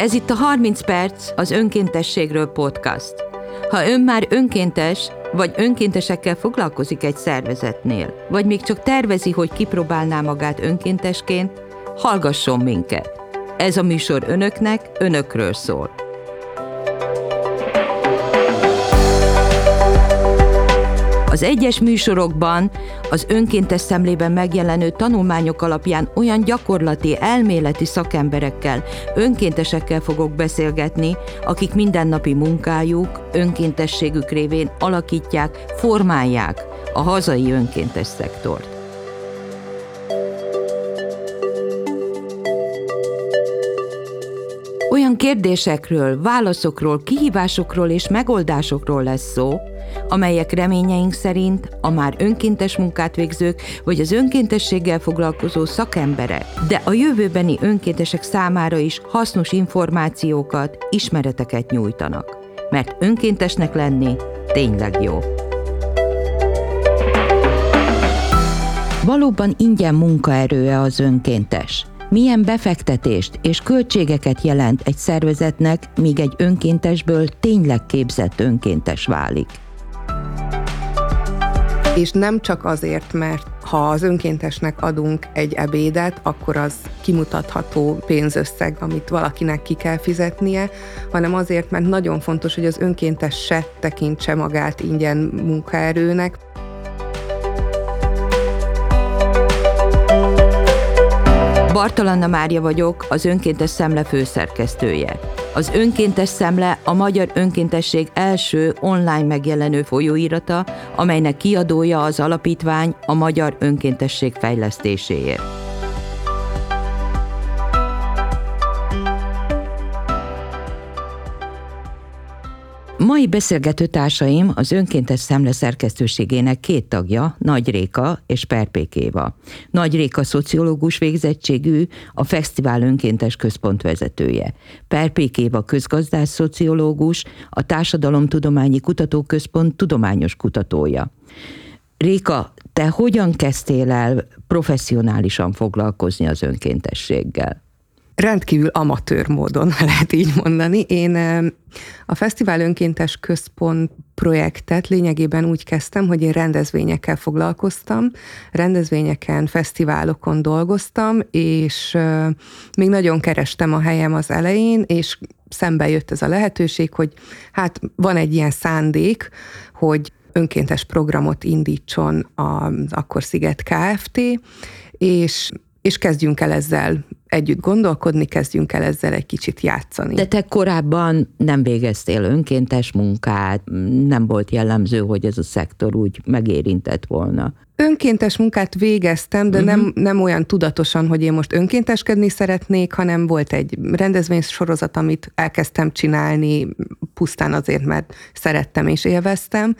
Ez itt a 30 perc az önkéntességről podcast. Ha ön már önkéntes, vagy önkéntesekkel foglalkozik egy szervezetnél, vagy még csak tervezi, hogy kipróbálná magát önkéntesként, hallgasson minket. Ez a műsor önöknek, önökről szól. Az egyes műsorokban az önkéntes szemlében megjelenő tanulmányok alapján olyan gyakorlati, elméleti szakemberekkel, önkéntesekkel fogok beszélgetni, akik mindennapi munkájuk, önkéntességük révén alakítják, formálják a hazai önkéntes szektort. Olyan kérdésekről, válaszokról, kihívásokról és megoldásokról lesz szó, amelyek reményeink szerint a már önkéntes munkát végzők vagy az önkéntességgel foglalkozó szakemberek, de a jövőbeni önkéntesek számára is hasznos információkat, ismereteket nyújtanak. Mert önkéntesnek lenni tényleg jó. Valóban ingyen munkaerőe az önkéntes. Milyen befektetést és költségeket jelent egy szervezetnek, míg egy önkéntesből tényleg képzett önkéntes válik? És nem csak azért, mert ha az önkéntesnek adunk egy ebédet, akkor az kimutatható pénzösszeg, amit valakinek ki kell fizetnie, hanem azért, mert nagyon fontos, hogy az önkéntes se tekintse magát ingyen munkaerőnek. Bartalanna Mária vagyok, az Önkéntes Szemle főszerkesztője. Az Önkéntes Szemle a Magyar Önkéntesség első online megjelenő folyóirata, amelynek kiadója az alapítvány a Magyar Önkéntesség fejlesztéséért. Mai beszélgető társaim az önkéntes szemle szerkesztőségének két tagja, Nagy Réka és Perpékéva. Nagy Réka szociológus végzettségű, a Fesztivál Önkéntes Központ vezetője. Perpékéva közgazdász szociológus, a Társadalomtudományi Kutatóközpont tudományos kutatója. Réka, te hogyan kezdtél el professzionálisan foglalkozni az önkéntességgel? Rendkívül amatőr módon, lehet így mondani. Én a Fesztivál Önkéntes Központ projektet lényegében úgy kezdtem, hogy én rendezvényekkel foglalkoztam, rendezvényeken, fesztiválokon dolgoztam, és még nagyon kerestem a helyem az elején, és szembe jött ez a lehetőség, hogy hát van egy ilyen szándék, hogy önkéntes programot indítson az Akkor Sziget Kft., és és kezdjünk el ezzel együtt gondolkodni, kezdjünk el ezzel egy kicsit játszani. De te korábban nem végeztél önkéntes munkát, nem volt jellemző, hogy ez a szektor úgy megérintett volna. Önkéntes munkát végeztem, de uh-huh. nem, nem olyan tudatosan, hogy én most önkénteskedni szeretnék, hanem volt egy rendezvénysorozat, amit elkezdtem csinálni pusztán azért, mert szerettem és élveztem,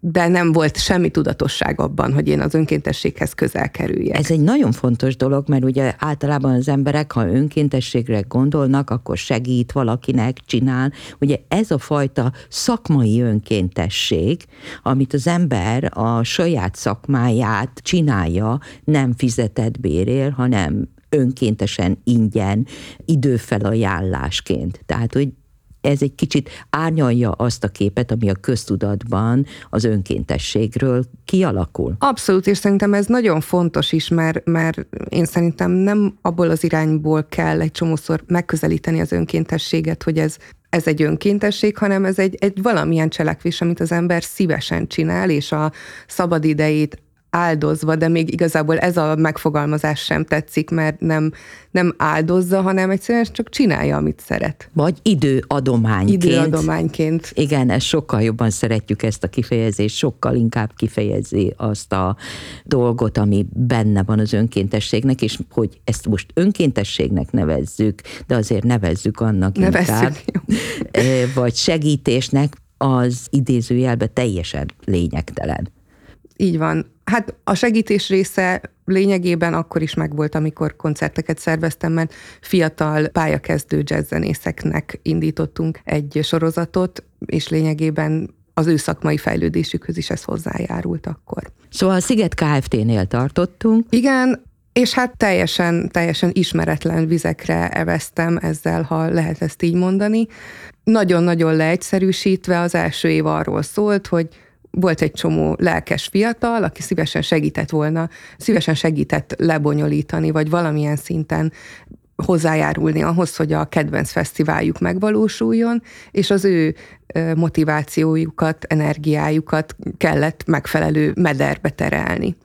de nem volt semmi tudatosság abban, hogy én az önkéntességhez közel kerüljek. Ez egy nagyon fontos dolog, mert ugye általában az emberek, ha önkéntességre gondolnak, akkor segít valakinek, csinál. Ugye ez a fajta szakmai önkéntesség, amit az ember a saját szakmája munkáját csinálja, nem fizetett bérér, hanem önkéntesen ingyen időfelajánlásként. Tehát, hogy ez egy kicsit árnyalja azt a képet, ami a köztudatban az önkéntességről kialakul. Abszolút, és szerintem ez nagyon fontos is, mert, mert én szerintem nem abból az irányból kell egy csomószor megközelíteni az önkéntességet, hogy ez ez egy önkéntesség, hanem ez egy, egy valamilyen cselekvés, amit az ember szívesen csinál, és a szabadidejét áldozva, de még igazából ez a megfogalmazás sem tetszik, mert nem, nem áldozza, hanem egyszerűen csak csinálja, amit szeret. Vagy időadományként. Időadományként. Igen, ezt sokkal jobban szeretjük ezt a kifejezést, sokkal inkább kifejezi azt a dolgot, ami benne van az önkéntességnek, és hogy ezt most önkéntességnek nevezzük, de azért nevezzük annak nevezzük, inkább. Vagy segítésnek, az idézőjelbe teljesen lényegtelen. Így van. Hát a segítés része lényegében akkor is megvolt, amikor koncerteket szerveztem, mert fiatal pályakezdő jazzzenészeknek indítottunk egy sorozatot, és lényegében az ő szakmai fejlődésükhöz is ez hozzájárult akkor. Szóval a Sziget Kft-nél tartottunk. Igen, És hát teljesen, teljesen ismeretlen vizekre eveztem ezzel, ha lehet ezt így mondani. Nagyon-nagyon leegyszerűsítve az első év arról szólt, hogy volt egy csomó lelkes fiatal, aki szívesen segített volna, szívesen segített lebonyolítani, vagy valamilyen szinten hozzájárulni ahhoz, hogy a kedvenc fesztiváljuk megvalósuljon, és az ő motivációjukat, energiájukat kellett megfelelő mederbe terelni.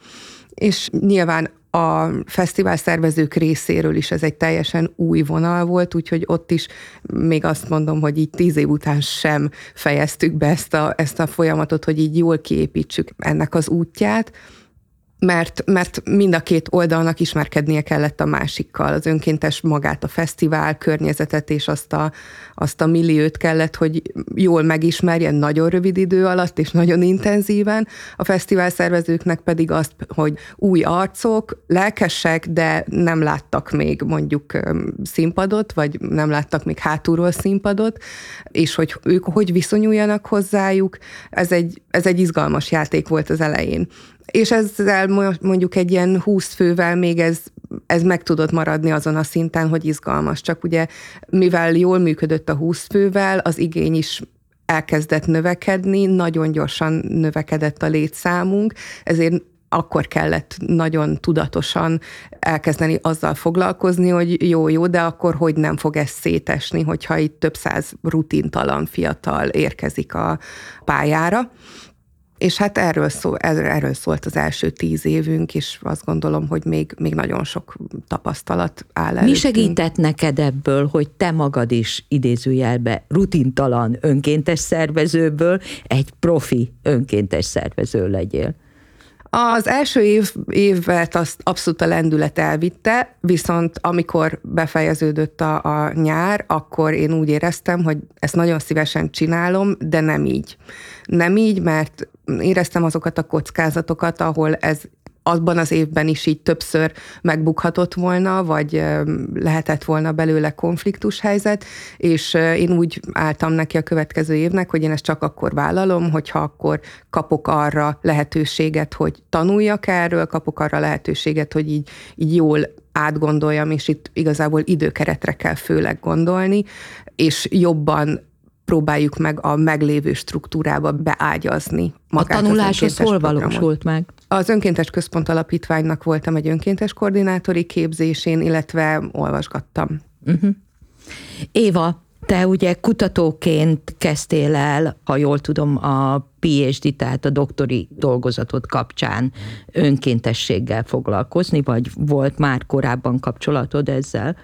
És nyilván a fesztivál szervezők részéről is ez egy teljesen új vonal volt, úgyhogy ott is még azt mondom, hogy így tíz év után sem fejeztük be ezt a, ezt a folyamatot, hogy így jól kiépítsük ennek az útját mert, mert mind a két oldalnak ismerkednie kellett a másikkal. Az önkéntes magát, a fesztivál környezetet és azt a, azt a milliót kellett, hogy jól megismerjen nagyon rövid idő alatt és nagyon intenzíven. A fesztivál szervezőknek pedig azt, hogy új arcok, lelkesek, de nem láttak még mondjuk színpadot, vagy nem láttak még hátulról színpadot, és hogy ők hogy viszonyuljanak hozzájuk, ez egy, ez egy izgalmas játék volt az elején és ezzel mondjuk egy ilyen 20 fővel még ez, ez meg tudott maradni azon a szinten, hogy izgalmas. Csak ugye, mivel jól működött a 20 fővel, az igény is elkezdett növekedni, nagyon gyorsan növekedett a létszámunk, ezért akkor kellett nagyon tudatosan elkezdeni azzal foglalkozni, hogy jó, jó, de akkor hogy nem fog ez szétesni, hogyha itt több száz rutintalan fiatal érkezik a pályára. És hát erről, szó, erről szólt az első tíz évünk, és azt gondolom, hogy még, még nagyon sok tapasztalat áll előttünk. Mi segített neked ebből, hogy te magad is idézőjelbe rutintalan önkéntes szervezőből egy profi önkéntes szervező legyél? Az első év, évet azt abszolút a lendület elvitte, viszont amikor befejeződött a, a nyár, akkor én úgy éreztem, hogy ezt nagyon szívesen csinálom, de nem így. Nem így, mert éreztem azokat a kockázatokat, ahol ez abban az évben is így többször megbukhatott volna, vagy lehetett volna belőle konfliktus helyzet, és én úgy álltam neki a következő évnek, hogy én ezt csak akkor vállalom, hogyha akkor kapok arra lehetőséget, hogy tanuljak erről, kapok arra lehetőséget, hogy így, így jól átgondoljam, és itt igazából időkeretre kell főleg gondolni, és jobban próbáljuk meg a meglévő struktúrába beágyazni magát A tanulás az hol valósult meg? Az Önkéntes Központ Alapítványnak voltam egy önkéntes koordinátori képzésén, illetve olvasgattam. Uh-huh. Éva, te ugye kutatóként kezdtél el, ha jól tudom, a PhD, tehát a doktori dolgozatot kapcsán önkéntességgel foglalkozni, vagy volt már korábban kapcsolatod ezzel?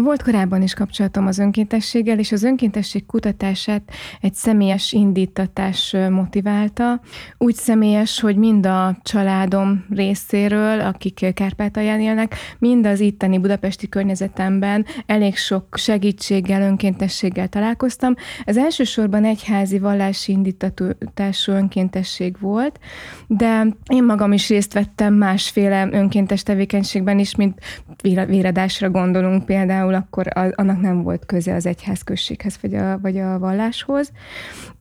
Volt korábban is kapcsolatom az önkéntességgel, és az önkéntesség kutatását egy személyes indítatás motiválta. Úgy személyes, hogy mind a családom részéről, akik Kárpátalján élnek, mind az itteni budapesti környezetemben elég sok segítséggel, önkéntességgel találkoztam. Ez elsősorban egyházi vallási indítatású önkéntesség volt, de én magam is részt vettem másféle önkéntes tevékenységben is, mint véradásra gondolunk például, például akkor annak nem volt köze az egyházközséghez vagy a, vagy a valláshoz.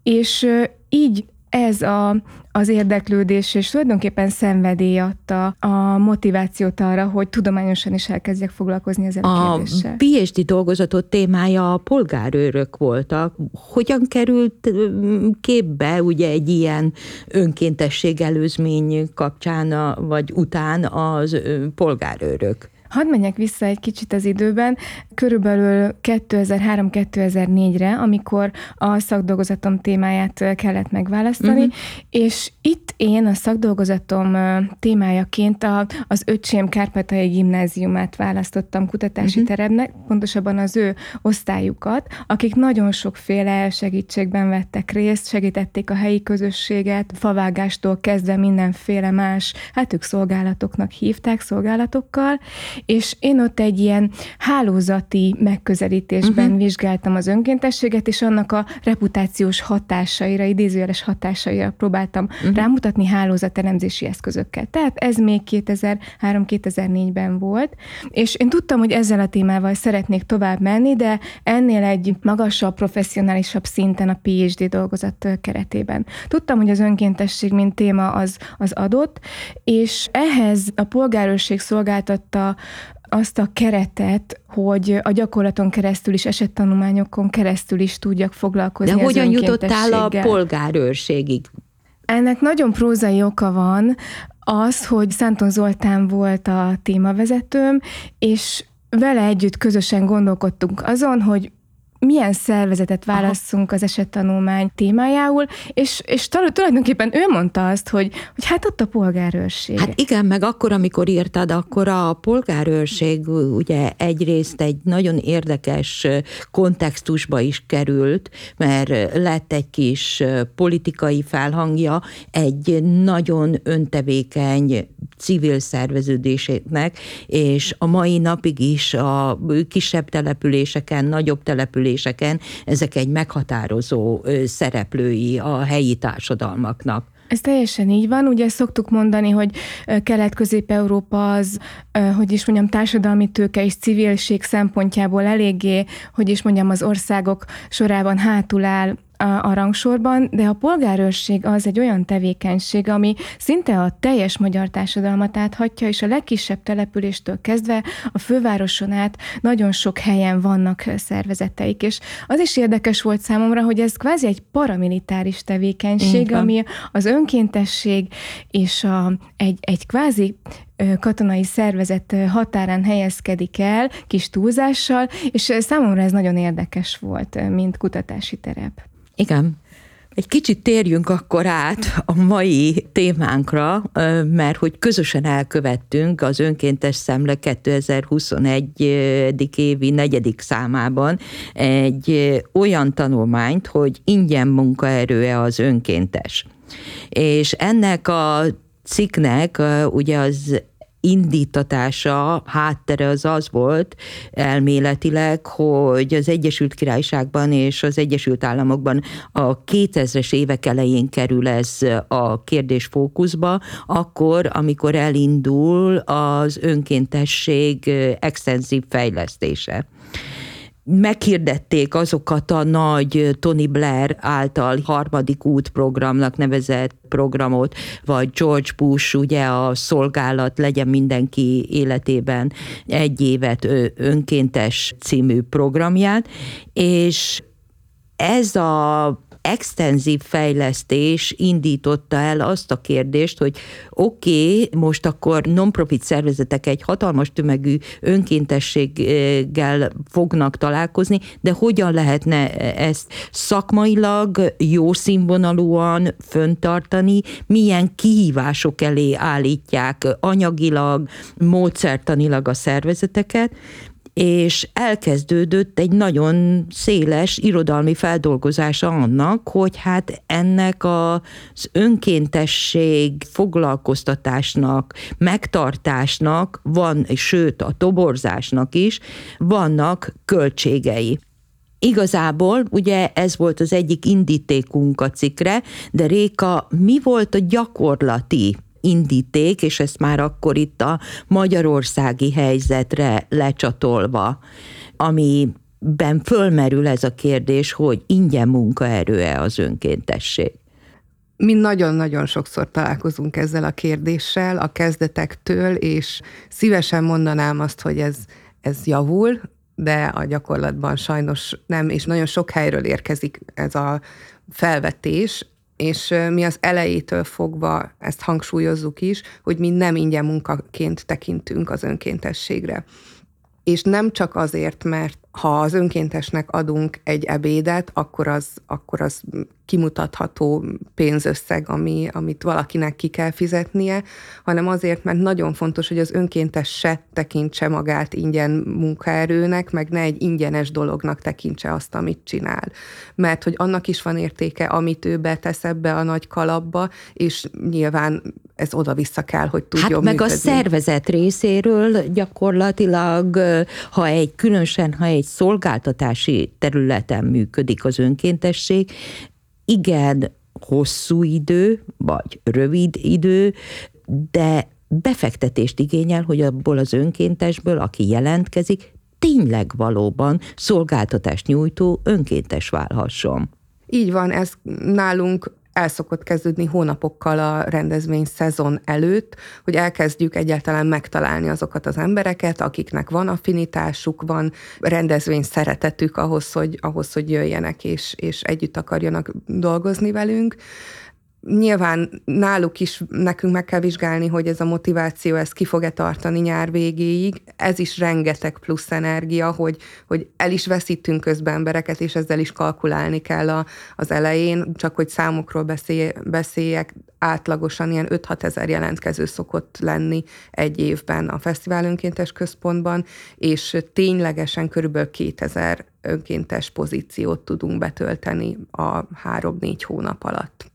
És így ez a, az érdeklődés és tulajdonképpen szenvedély adta a motivációt arra, hogy tudományosan is elkezdjek foglalkozni ezzel a, a kérdéssel. A PhD dolgozatot témája a polgárőrök voltak. Hogyan került képbe ugye egy ilyen önkéntesség előzmény kapcsán vagy után az polgárőrök? Hadd menjek vissza egy kicsit az időben, körülbelül 2003-2004-re, amikor a szakdolgozatom témáját kellett megválasztani, uh-huh. és itt én a szakdolgozatom témájaként a, az Öcsém Kárpátai Gimnáziumát választottam kutatási uh-huh. teremnek, pontosabban az ő osztályukat, akik nagyon sokféle segítségben vettek részt, segítették a helyi közösséget, favágástól kezdve mindenféle más, hát ők szolgálatoknak hívták, szolgálatokkal, és én ott egy ilyen hálózati megközelítésben uh-huh. vizsgáltam az önkéntességet, és annak a reputációs hatásaira, idézőjeles hatásaira próbáltam uh-huh. rámutatni, kutatni hálózatelemzési eszközökkel. Tehát ez még 2003-2004-ben volt, és én tudtam, hogy ezzel a témával szeretnék tovább menni, de ennél egy magasabb, professzionálisabb szinten a PhD dolgozat keretében. Tudtam, hogy az önkéntesség, mint téma az, az adott, és ehhez a polgárőrség szolgáltatta azt a keretet, hogy a gyakorlaton keresztül is, esettanulmányokon keresztül is tudjak foglalkozni De hogyan jutottál a polgárőrségig? Ennek nagyon prózai oka van, az, hogy Szánton Zoltán volt a témavezetőm, és vele együtt közösen gondolkodtunk azon, hogy milyen szervezetet válasszunk Aha. az esettanulmány témájául, és, és tulajdonképpen ő mondta azt, hogy, hogy hát ott a polgárőrség. Hát igen, meg akkor, amikor írtad, akkor a polgárőrség ugye egyrészt egy nagyon érdekes kontextusba is került, mert lett egy kis politikai felhangja egy nagyon öntevékeny civil szerveződésének, és a mai napig is a kisebb településeken, nagyobb településeken ezek egy meghatározó szereplői a helyi társadalmaknak. Ez teljesen így van. Ugye szoktuk mondani, hogy Kelet-Közép-Európa az, hogy is mondjam, társadalmi tőke és civilség szempontjából eléggé, hogy is mondjam, az országok sorában hátul áll a, rangsorban, de a polgárőrség az egy olyan tevékenység, ami szinte a teljes magyar társadalmat áthatja, és a legkisebb településtől kezdve a fővároson át nagyon sok helyen vannak szervezeteik. És az is érdekes volt számomra, hogy ez kvázi egy paramilitáris tevékenység, ami az önkéntesség és a, egy, egy kvázi katonai szervezet határán helyezkedik el, kis túlzással, és számomra ez nagyon érdekes volt, mint kutatási terep. Igen. Egy kicsit térjünk akkor át a mai témánkra, mert hogy közösen elkövettünk az önkéntes szemle 2021. évi negyedik számában egy olyan tanulmányt, hogy ingyen munkaerőe az önkéntes. És ennek a cikknek ugye az indítatása, háttere az az volt elméletileg, hogy az Egyesült Királyságban és az Egyesült Államokban a 2000-es évek elején kerül ez a kérdés fókuszba, akkor, amikor elindul az önkéntesség extenzív fejlesztése meghirdették azokat a nagy Tony Blair által harmadik út programnak nevezett programot, vagy George Bush ugye a szolgálat legyen mindenki életében egy évet önkéntes című programját, és ez a extenzív fejlesztés indította el azt a kérdést, hogy oké, okay, most akkor non-profit szervezetek egy hatalmas tömegű önkéntességgel fognak találkozni, de hogyan lehetne ezt szakmailag, jó színvonalúan föntartani, milyen kihívások elé állítják anyagilag, módszertanilag a szervezeteket, és elkezdődött egy nagyon széles irodalmi feldolgozása annak, hogy hát ennek az önkéntesség foglalkoztatásnak, megtartásnak van, sőt a toborzásnak is vannak költségei. Igazából ugye ez volt az egyik indítékunk a cikre, de Réka, mi volt a gyakorlati indíték, és ezt már akkor itt a magyarországi helyzetre lecsatolva, amiben fölmerül ez a kérdés, hogy ingyen munkaerő-e az önkéntesség. Mi nagyon-nagyon sokszor találkozunk ezzel a kérdéssel a kezdetektől, és szívesen mondanám azt, hogy ez, ez javul, de a gyakorlatban sajnos nem, és nagyon sok helyről érkezik ez a felvetés, és mi az elejétől fogva ezt hangsúlyozzuk is, hogy mi nem ingyen munkaként tekintünk az önkéntességre. És nem csak azért, mert ha az önkéntesnek adunk egy ebédet, akkor az, akkor az kimutatható pénzösszeg, ami, amit valakinek ki kell fizetnie, hanem azért, mert nagyon fontos, hogy az önkéntes se tekintse magát ingyen munkaerőnek, meg ne egy ingyenes dolognak tekintse azt, amit csinál. Mert hogy annak is van értéke, amit ő betesz ebbe a nagy kalapba, és nyilván ez oda-vissza kell, hogy tudjon Hát meg működni. a szervezet részéről gyakorlatilag, ha egy különösen, ha egy szolgáltatási területen működik az önkéntesség, igen, hosszú idő, vagy rövid idő, de befektetést igényel, hogy abból az önkéntesből, aki jelentkezik, tényleg valóban szolgáltatást nyújtó önkéntes válhasson. Így van, ez nálunk el szokott kezdődni hónapokkal a rendezvény szezon előtt, hogy elkezdjük egyáltalán megtalálni azokat az embereket, akiknek van affinitásuk, van rendezvény szeretetük ahhoz, hogy, ahhoz, hogy jöjjenek és, és együtt akarjanak dolgozni velünk. Nyilván náluk is nekünk meg kell vizsgálni, hogy ez a motiváció, ez ki fog-e tartani nyár végéig. Ez is rengeteg plusz energia, hogy, hogy el is veszítünk közben embereket, és ezzel is kalkulálni kell a, az elején. Csak hogy számokról beszél, beszéljek, átlagosan ilyen 5-6 ezer jelentkező szokott lenni egy évben a Fesztivál Önkéntes Központban, és ténylegesen körülbelül 2000 önkéntes pozíciót tudunk betölteni a 3-4 hónap alatt.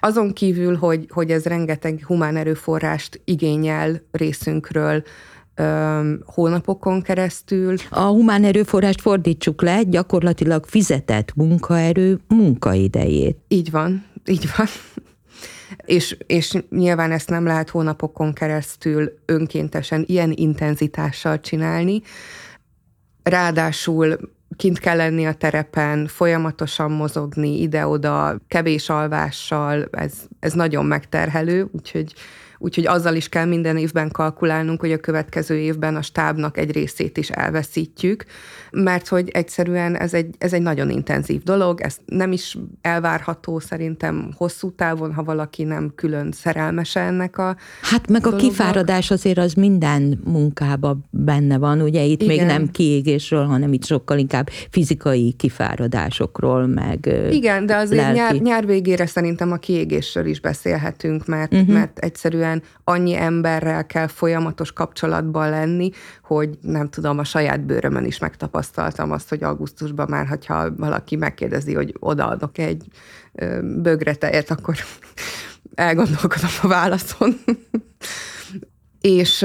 Azon kívül, hogy, hogy ez rengeteg humán erőforrást igényel részünkről, hónapokon keresztül. A humán erőforrást fordítsuk le, gyakorlatilag fizetett munkaerő munkaidejét. Így van, így van. És, és nyilván ezt nem lehet hónapokon keresztül önkéntesen ilyen intenzitással csinálni. Ráadásul kint kell lenni a terepen, folyamatosan mozogni ide-oda, kevés alvással, ez, ez nagyon megterhelő, úgyhogy úgyhogy azzal is kell minden évben kalkulálnunk, hogy a következő évben a stábnak egy részét is elveszítjük, mert hogy egyszerűen ez egy, ez egy nagyon intenzív dolog, ez nem is elvárható szerintem hosszú távon, ha valaki nem külön szerelmese ennek a Hát meg dolognak. a kifáradás azért az minden munkában benne van, ugye itt Igen. még nem kiégésről, hanem itt sokkal inkább fizikai kifáradásokról, meg Igen, de azért nyár, nyár végére szerintem a kiégésről is beszélhetünk, mert, uh-huh. mert egyszerűen annyi emberrel kell folyamatos kapcsolatban lenni, hogy nem tudom, a saját bőrömön is megtapasztaltam azt, hogy augusztusban már, ha valaki megkérdezi, hogy odaadok egy bögre tejet, akkor elgondolkodom a válaszon. És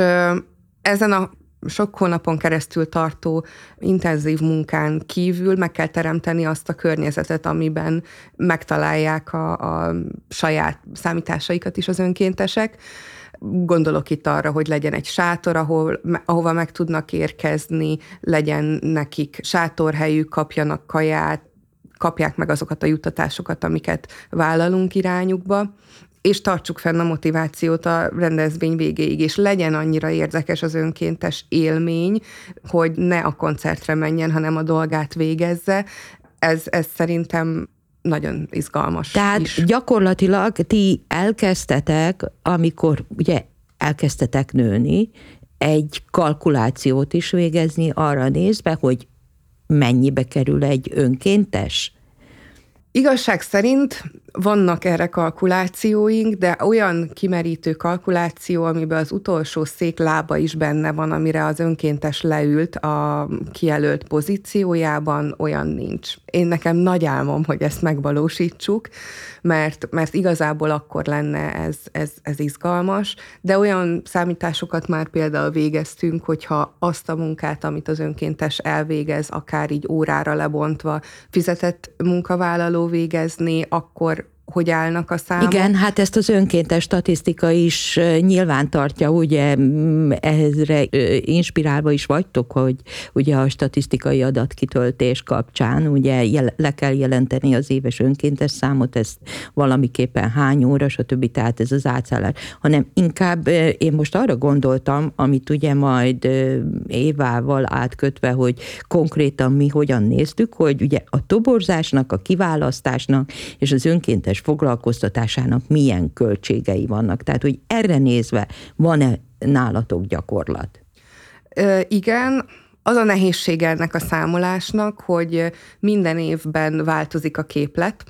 ezen a sok hónapon keresztül tartó intenzív munkán kívül meg kell teremteni azt a környezetet, amiben megtalálják a, a saját számításaikat is az önkéntesek. Gondolok itt arra, hogy legyen egy sátor, ahol, ahova meg tudnak érkezni, legyen nekik sátorhelyük, kapjanak kaját, kapják meg azokat a juttatásokat, amiket vállalunk irányukba, és tartsuk fenn a motivációt a rendezvény végéig, és legyen annyira érdekes az önkéntes élmény, hogy ne a koncertre menjen, hanem a dolgát végezze. Ez, ez szerintem nagyon izgalmas Tehát is. gyakorlatilag ti elkezdtetek, amikor ugye elkezdtetek nőni, egy kalkulációt is végezni arra nézve, hogy mennyibe kerül egy önkéntes? Igazság szerint vannak erre kalkulációink, de olyan kimerítő kalkuláció, amiben az utolsó szék lába is benne van, amire az önkéntes leült a kijelölt pozíciójában, olyan nincs. Én nekem nagy álmom, hogy ezt megvalósítsuk, mert, mert igazából akkor lenne ez, ez, ez izgalmas, de olyan számításokat már például végeztünk, hogyha azt a munkát, amit az önkéntes elvégez, akár így órára lebontva fizetett munkavállaló végezni, akkor hogy állnak a számok. Igen, hát ezt az önkéntes statisztika is nyilván tartja, ugye ehhezre inspirálva is vagytok, hogy ugye a statisztikai adatkitöltés kapcsán ugye le kell jelenteni az éves önkéntes számot, ezt valamiképpen hány óra, stb. Tehát ez az átszállás, hanem inkább én most arra gondoltam, amit ugye majd Évával átkötve, hogy konkrétan mi hogyan néztük, hogy ugye a toborzásnak, a kiválasztásnak és az önkéntes foglalkoztatásának milyen költségei vannak. Tehát, hogy erre nézve van-e nálatok gyakorlat? Ö, igen, az a nehézség ennek a számolásnak, hogy minden évben változik a képlet,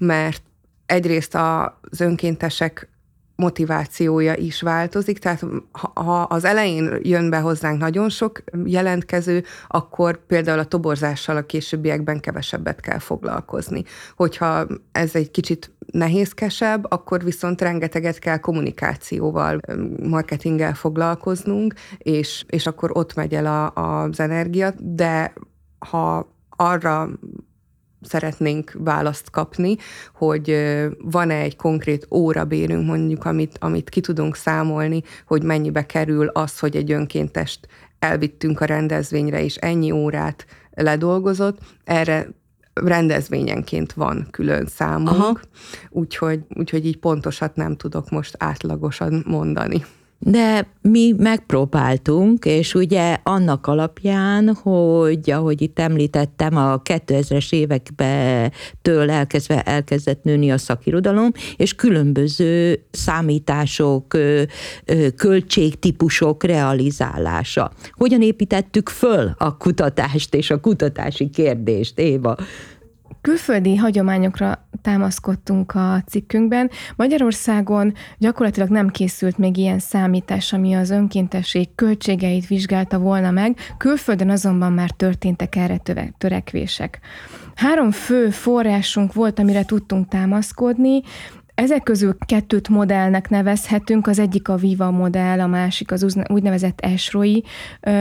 mert egyrészt az önkéntesek motivációja is változik, tehát ha az elején jön be hozzánk nagyon sok jelentkező, akkor például a toborzással a későbbiekben kevesebbet kell foglalkozni. Hogyha ez egy kicsit nehézkesebb, akkor viszont rengeteget kell kommunikációval, marketinggel foglalkoznunk, és, és akkor ott megy el a, az energia, de ha arra szeretnénk választ kapni, hogy van-e egy konkrét órabérünk mondjuk, amit, amit ki tudunk számolni, hogy mennyibe kerül az, hogy egy önkéntest elvittünk a rendezvényre, és ennyi órát ledolgozott, erre rendezvényenként van külön számunk, úgyhogy, úgyhogy így pontosat nem tudok most átlagosan mondani. De mi megpróbáltunk, és ugye annak alapján, hogy ahogy itt említettem, a 2000-es években től elkezdve elkezdett nőni a szakirodalom, és különböző számítások, költségtípusok realizálása. Hogyan építettük föl a kutatást és a kutatási kérdést, Éva? Külföldi hagyományokra támaszkodtunk a cikkünkben. Magyarországon gyakorlatilag nem készült még ilyen számítás, ami az önkéntesség költségeit vizsgálta volna meg, külföldön azonban már történtek erre törekvések. Három fő forrásunk volt, amire tudtunk támaszkodni. Ezek közül kettőt modellnek nevezhetünk, az egyik a Viva modell, a másik az úgynevezett Esroi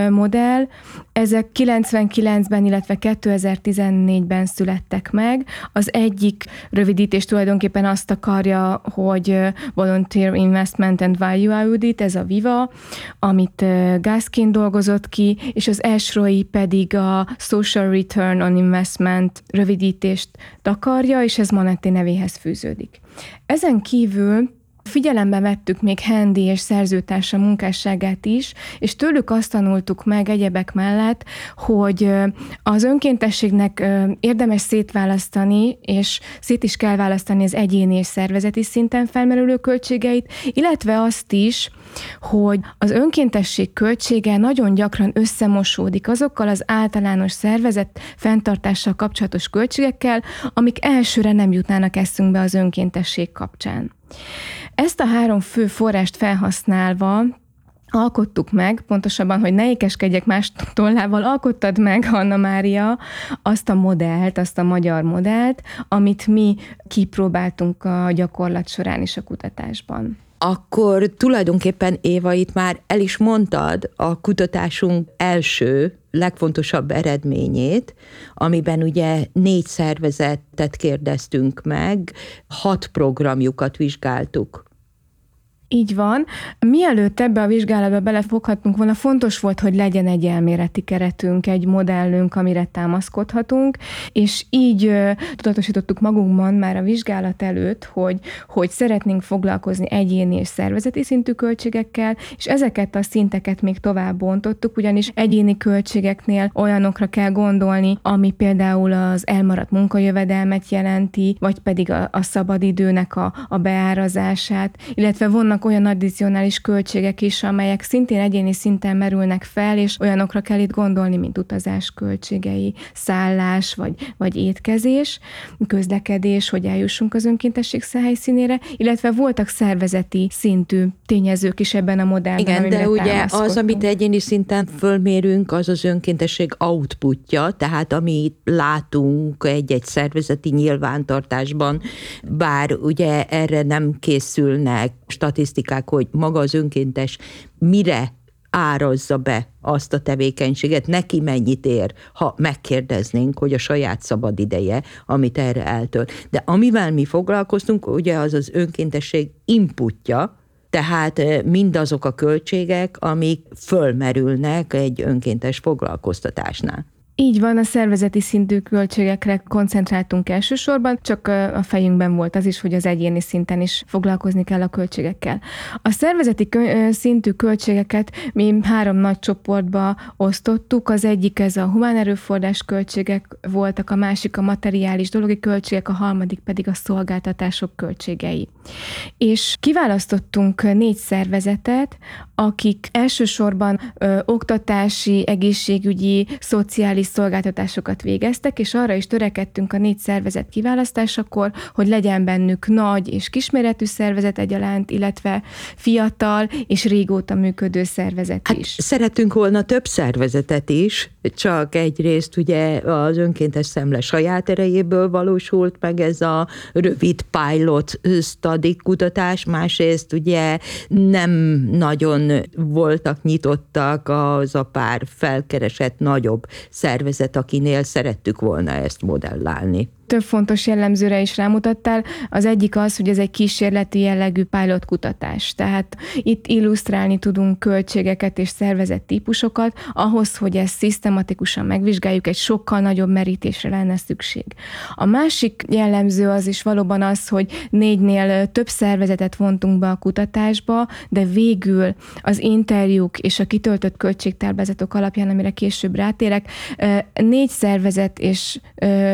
modell. Ezek 99-ben, illetve 2014-ben születtek meg. Az egyik rövidítés tulajdonképpen azt akarja, hogy Volunteer Investment and Value Audit, ez a Viva, amit Gaskin dolgozott ki, és az Esroi pedig a Social Return on Investment rövidítést takarja, és ez Manetti nevéhez fűződik. Ezen kívül Figyelembe vettük még Hendi és szerzőtársa munkásságát is, és tőlük azt tanultuk meg egyebek mellett, hogy az önkéntességnek érdemes szétválasztani, és szét is kell választani az egyéni és szervezeti szinten felmerülő költségeit, illetve azt is, hogy az önkéntesség költsége nagyon gyakran összemosódik azokkal az általános szervezet fenntartással kapcsolatos költségekkel, amik elsőre nem jutnának eszünkbe az önkéntesség kapcsán. Ezt a három fő forrást felhasználva alkottuk meg, pontosabban, hogy ne ékeskedjek más tollával, alkottad meg, Anna Mária, azt a modellt, azt a magyar modellt, amit mi kipróbáltunk a gyakorlat során is a kutatásban akkor tulajdonképpen Éva itt már el is mondtad a kutatásunk első, legfontosabb eredményét, amiben ugye négy szervezetet kérdeztünk meg, hat programjukat vizsgáltuk. Így van. Mielőtt ebbe a vizsgálatba belefoghatunk volna, fontos volt, hogy legyen egy elméleti keretünk, egy modellünk, amire támaszkodhatunk, és így tudatosítottuk magunkban már a vizsgálat előtt, hogy, hogy szeretnénk foglalkozni egyéni és szervezeti szintű költségekkel, és ezeket a szinteket még tovább bontottuk, ugyanis egyéni költségeknél olyanokra kell gondolni, ami például az elmaradt munkajövedelmet jelenti, vagy pedig a, a szabadidőnek a, a beárazását, illetve vannak vannak olyan addicionális költségek is, amelyek szintén egyéni szinten merülnek fel, és olyanokra kell itt gondolni, mint utazás költségei, szállás, vagy, vagy étkezés, közlekedés, hogy eljussunk az önkéntesség helyszínére, illetve voltak szervezeti szintű tényezők is ebben a modellben. Igen, de ugye az, amit egyéni szinten fölmérünk, az az önkéntesség outputja, tehát amit látunk egy-egy szervezeti nyilvántartásban, bár ugye erre nem készülnek statisztikák, statisztikák, hogy maga az önkéntes mire árazza be azt a tevékenységet, neki mennyit ér, ha megkérdeznénk, hogy a saját szabad ideje, amit erre eltölt. De amivel mi foglalkoztunk, ugye az az önkéntesség inputja, tehát eh, mindazok a költségek, amik fölmerülnek egy önkéntes foglalkoztatásnál. Így van, a szervezeti szintű költségekre koncentráltunk elsősorban, csak a fejünkben volt az is, hogy az egyéni szinten is foglalkozni kell a költségekkel. A szervezeti szintű költségeket mi három nagy csoportba osztottuk, az egyik ez a humán erőforrás költségek voltak, a másik a materiális dologi költségek, a harmadik pedig a szolgáltatások költségei. És kiválasztottunk négy szervezetet, akik elsősorban ö, oktatási, egészségügyi, szociális szolgáltatásokat végeztek, és arra is törekedtünk a négy szervezet kiválasztásakor, hogy legyen bennük nagy és kisméretű szervezet egyaránt, illetve fiatal és régóta működő szervezet hát is. Szeretünk volna több szervezetet is, csak egyrészt ugye az önkéntes szemle saját erejéből valósult meg ez a rövid pilot study kutatás, másrészt ugye nem nagyon voltak nyitottak az a pár felkeresett nagyobb szervezet szervezet, akinél szerettük volna ezt modellálni több fontos jellemzőre is rámutattál. Az egyik az, hogy ez egy kísérleti jellegű pilot kutatás. Tehát itt illusztrálni tudunk költségeket és szervezet típusokat, ahhoz, hogy ezt szisztematikusan megvizsgáljuk, egy sokkal nagyobb merítésre lenne szükség. A másik jellemző az is valóban az, hogy négynél több szervezetet vontunk be a kutatásba, de végül az interjúk és a kitöltött költségtervezetek alapján, amire később rátérek, négy szervezet és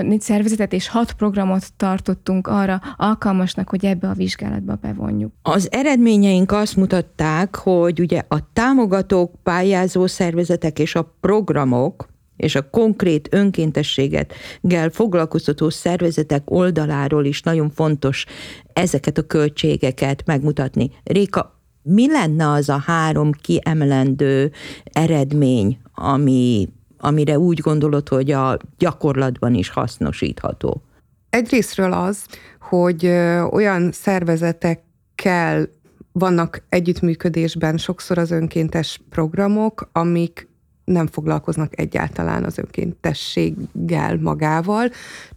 négy szervezetet és és hat programot tartottunk arra alkalmasnak, hogy ebbe a vizsgálatba bevonjuk. Az eredményeink azt mutatták, hogy ugye a támogatók, pályázó szervezetek és a programok és a konkrét önkéntességet gel foglalkoztató szervezetek oldaláról is nagyon fontos ezeket a költségeket megmutatni. Réka, mi lenne az a három kiemelendő eredmény, ami amire úgy gondolod, hogy a gyakorlatban is hasznosítható? Egyrésztről az, hogy olyan szervezetekkel vannak együttműködésben sokszor az önkéntes programok, amik nem foglalkoznak egyáltalán az önkéntességgel magával,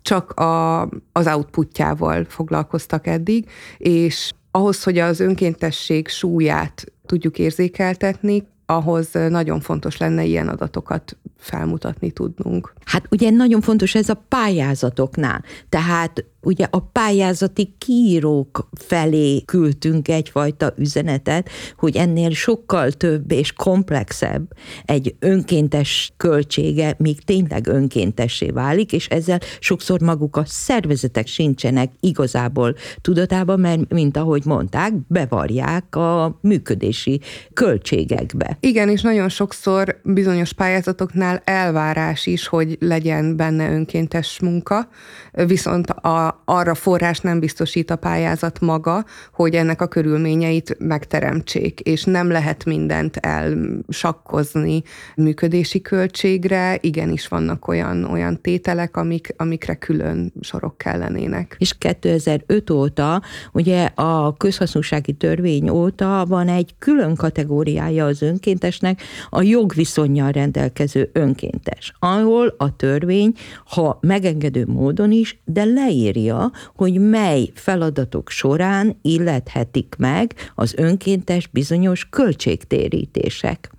csak a, az outputjával foglalkoztak eddig, és ahhoz, hogy az önkéntesség súlyát tudjuk érzékeltetni, ahhoz nagyon fontos lenne ilyen adatokat felmutatni tudnunk. Hát ugye nagyon fontos ez a pályázatoknál. Tehát ugye a pályázati kiírók felé küldtünk egyfajta üzenetet, hogy ennél sokkal több és komplexebb egy önkéntes költsége, míg tényleg önkéntessé válik, és ezzel sokszor maguk a szervezetek sincsenek igazából tudatában, mert mint ahogy mondták, bevarják a működési költségekbe. Igen, és nagyon sokszor bizonyos pályázatoknál elvárás is, hogy legyen benne önkéntes munka, viszont a arra forrás nem biztosít a pályázat maga, hogy ennek a körülményeit megteremtsék, és nem lehet mindent elsakkozni működési költségre, igenis vannak olyan, olyan tételek, amik, amikre külön sorok kellenének. És 2005 óta, ugye a közhasznúsági törvény óta van egy külön kategóriája az önkéntesnek, a jogviszonyjal rendelkező önkéntes, ahol a törvény, ha megengedő módon is, de leírja szabálja, hogy mely feladatok során illethetik meg az önkéntes bizonyos költségtérítések.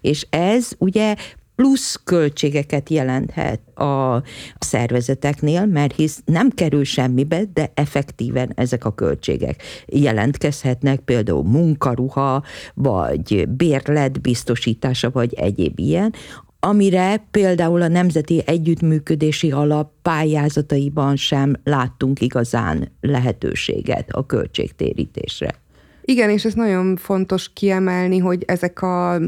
És ez ugye plusz költségeket jelenthet a szervezeteknél, mert hisz nem kerül semmibe, de effektíven ezek a költségek jelentkezhetnek, például munkaruha, vagy bérlet biztosítása, vagy egyéb ilyen, amire például a Nemzeti Együttműködési Alap pályázataiban sem láttunk igazán lehetőséget a költségtérítésre. Igen, és ez nagyon fontos kiemelni, hogy ezek a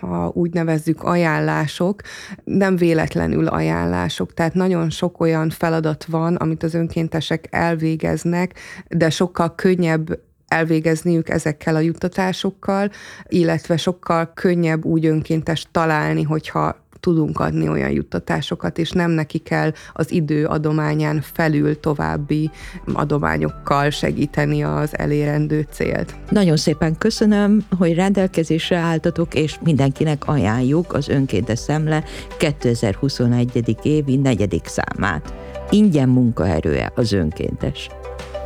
ha úgy nevezzük ajánlások, nem véletlenül ajánlások, tehát nagyon sok olyan feladat van, amit az önkéntesek elvégeznek, de sokkal könnyebb elvégezniük ezekkel a juttatásokkal, illetve sokkal könnyebb úgy önkéntes találni, hogyha tudunk adni olyan juttatásokat, és nem neki kell az idő adományán felül további adományokkal segíteni az elérendő célt. Nagyon szépen köszönöm, hogy rendelkezésre álltatok, és mindenkinek ajánljuk az Önkéntes Szemle 2021. évi negyedik számát. Ingyen munkaerője az önkéntes.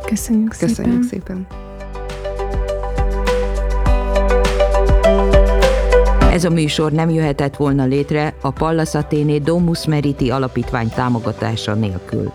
Köszönjük szépen. Köszönjük szépen. Ez a műsor nem jöhetett volna létre a Pallas Athéné Domus Meriti alapítvány támogatása nélkül.